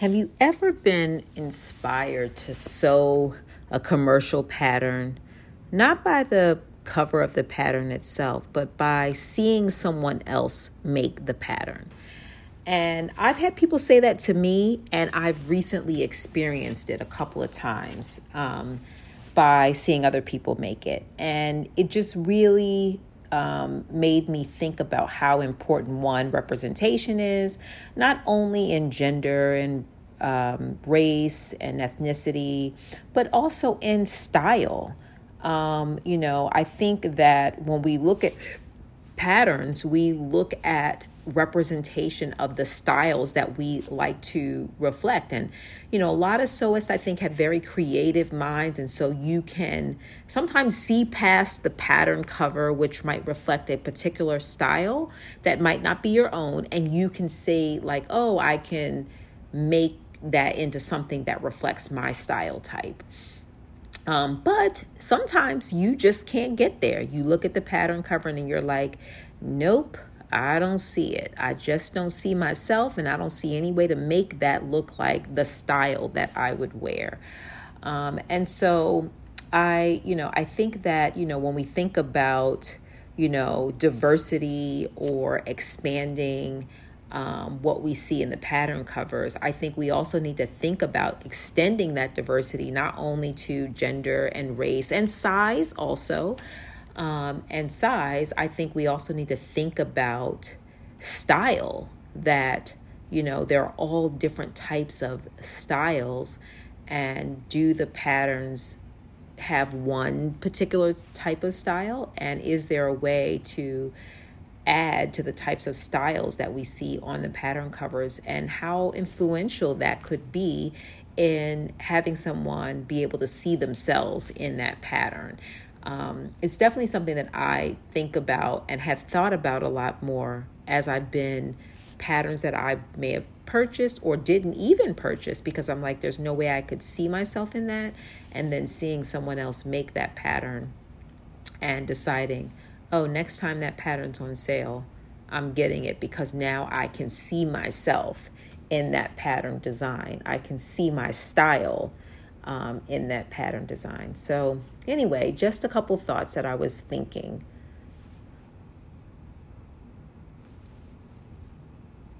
Have you ever been inspired to sew a commercial pattern, not by the cover of the pattern itself, but by seeing someone else make the pattern? And I've had people say that to me, and I've recently experienced it a couple of times um, by seeing other people make it. And it just really um, made me think about how important one representation is, not only in gender and um, race and ethnicity, but also in style. Um, you know, I think that when we look at patterns, we look at representation of the styles that we like to reflect. And, you know, a lot of sewists, I think, have very creative minds. And so you can sometimes see past the pattern cover, which might reflect a particular style that might not be your own. And you can say, like, oh, I can make that into something that reflects my style type. Um, but sometimes you just can't get there. You look at the pattern cover and you're like, nope, I don't see it. I just don't see myself, and I don't see any way to make that look like the style that I would wear. Um, and so I, you know, I think that, you know, when we think about, you know, diversity or expanding um, what we see in the pattern covers, I think we also need to think about extending that diversity not only to gender and race and size also um, and size, I think we also need to think about style that, you know, there are all different types of styles. And do the patterns have one particular type of style? And is there a way to add to the types of styles that we see on the pattern covers and how influential that could be in having someone be able to see themselves in that pattern? Um, it's definitely something that I think about and have thought about a lot more as I've been patterns that I may have purchased or didn't even purchase because I'm like, there's no way I could see myself in that. And then seeing someone else make that pattern and deciding, oh, next time that pattern's on sale, I'm getting it because now I can see myself in that pattern design. I can see my style um, in that pattern design. So, anyway, just a couple thoughts that I was thinking